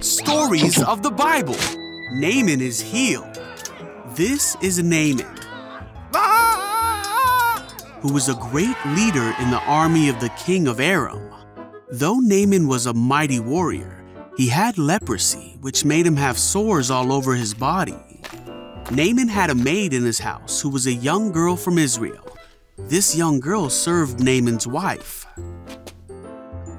Stories of the Bible. Naaman is healed. This is Naaman, who was a great leader in the army of the king of Aram. Though Naaman was a mighty warrior, he had leprosy, which made him have sores all over his body. Naaman had a maid in his house who was a young girl from Israel. This young girl served Naaman's wife.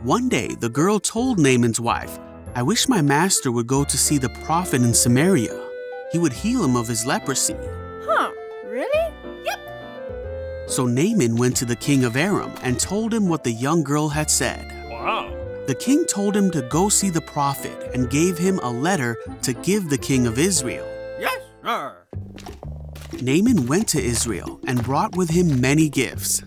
One day, the girl told Naaman's wife, I wish my master would go to see the prophet in Samaria. He would heal him of his leprosy. Huh, really? Yep. So Naaman went to the king of Aram and told him what the young girl had said. Wow. The king told him to go see the prophet and gave him a letter to give the king of Israel. Yes, sir. Naaman went to Israel and brought with him many gifts.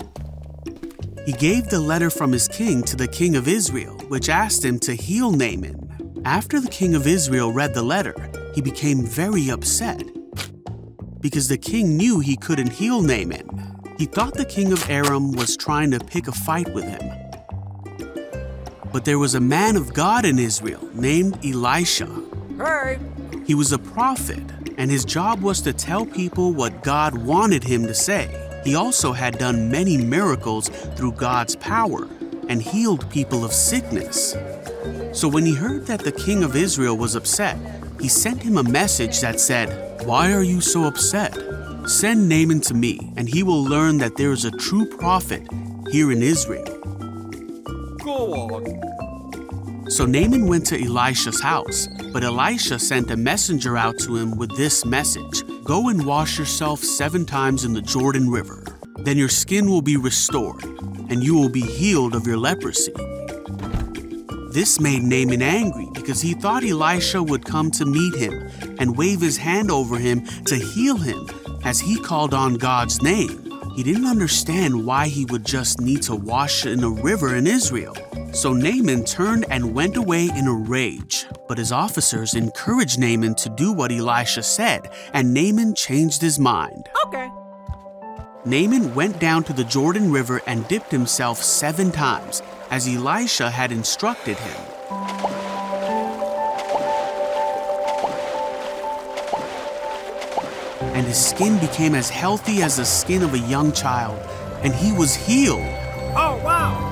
He gave the letter from his king to the king of Israel, which asked him to heal Naaman. After the king of Israel read the letter, he became very upset. Because the king knew he couldn't heal Naaman, he thought the king of Aram was trying to pick a fight with him. But there was a man of God in Israel named Elisha. Hey. He was a prophet, and his job was to tell people what God wanted him to say. He also had done many miracles through God's power and healed people of sickness. So when he heard that the king of Israel was upset, he sent him a message that said, Why are you so upset? Send Naaman to me, and he will learn that there is a true prophet here in Israel. Go on. So Naaman went to Elisha's house, but Elisha sent a messenger out to him with this message Go and wash yourself seven times in the Jordan River. Then your skin will be restored, and you will be healed of your leprosy. This made Naaman angry because he thought Elisha would come to meet him and wave his hand over him to heal him as he called on God's name. He didn't understand why he would just need to wash in a river in Israel. So Naaman turned and went away in a rage. But his officers encouraged Naaman to do what Elisha said, and Naaman changed his mind. Naaman went down to the Jordan River and dipped himself seven times, as Elisha had instructed him. And his skin became as healthy as the skin of a young child, and he was healed. Oh, wow.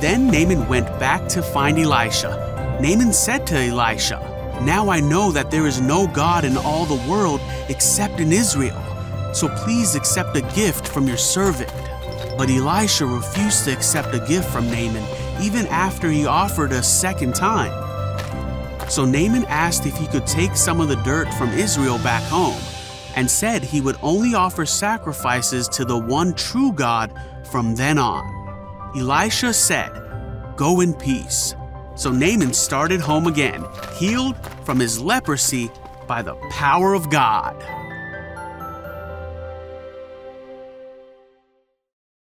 Then Naaman went back to find Elisha. Naaman said to Elisha, Now I know that there is no God in all the world except in Israel. So please accept a gift from your servant. But Elisha refused to accept a gift from Naaman, even after he offered a second time. So Naaman asked if he could take some of the dirt from Israel back home, and said he would only offer sacrifices to the one true God from then on. Elisha said, Go in peace. So Naaman started home again, healed from his leprosy by the power of God.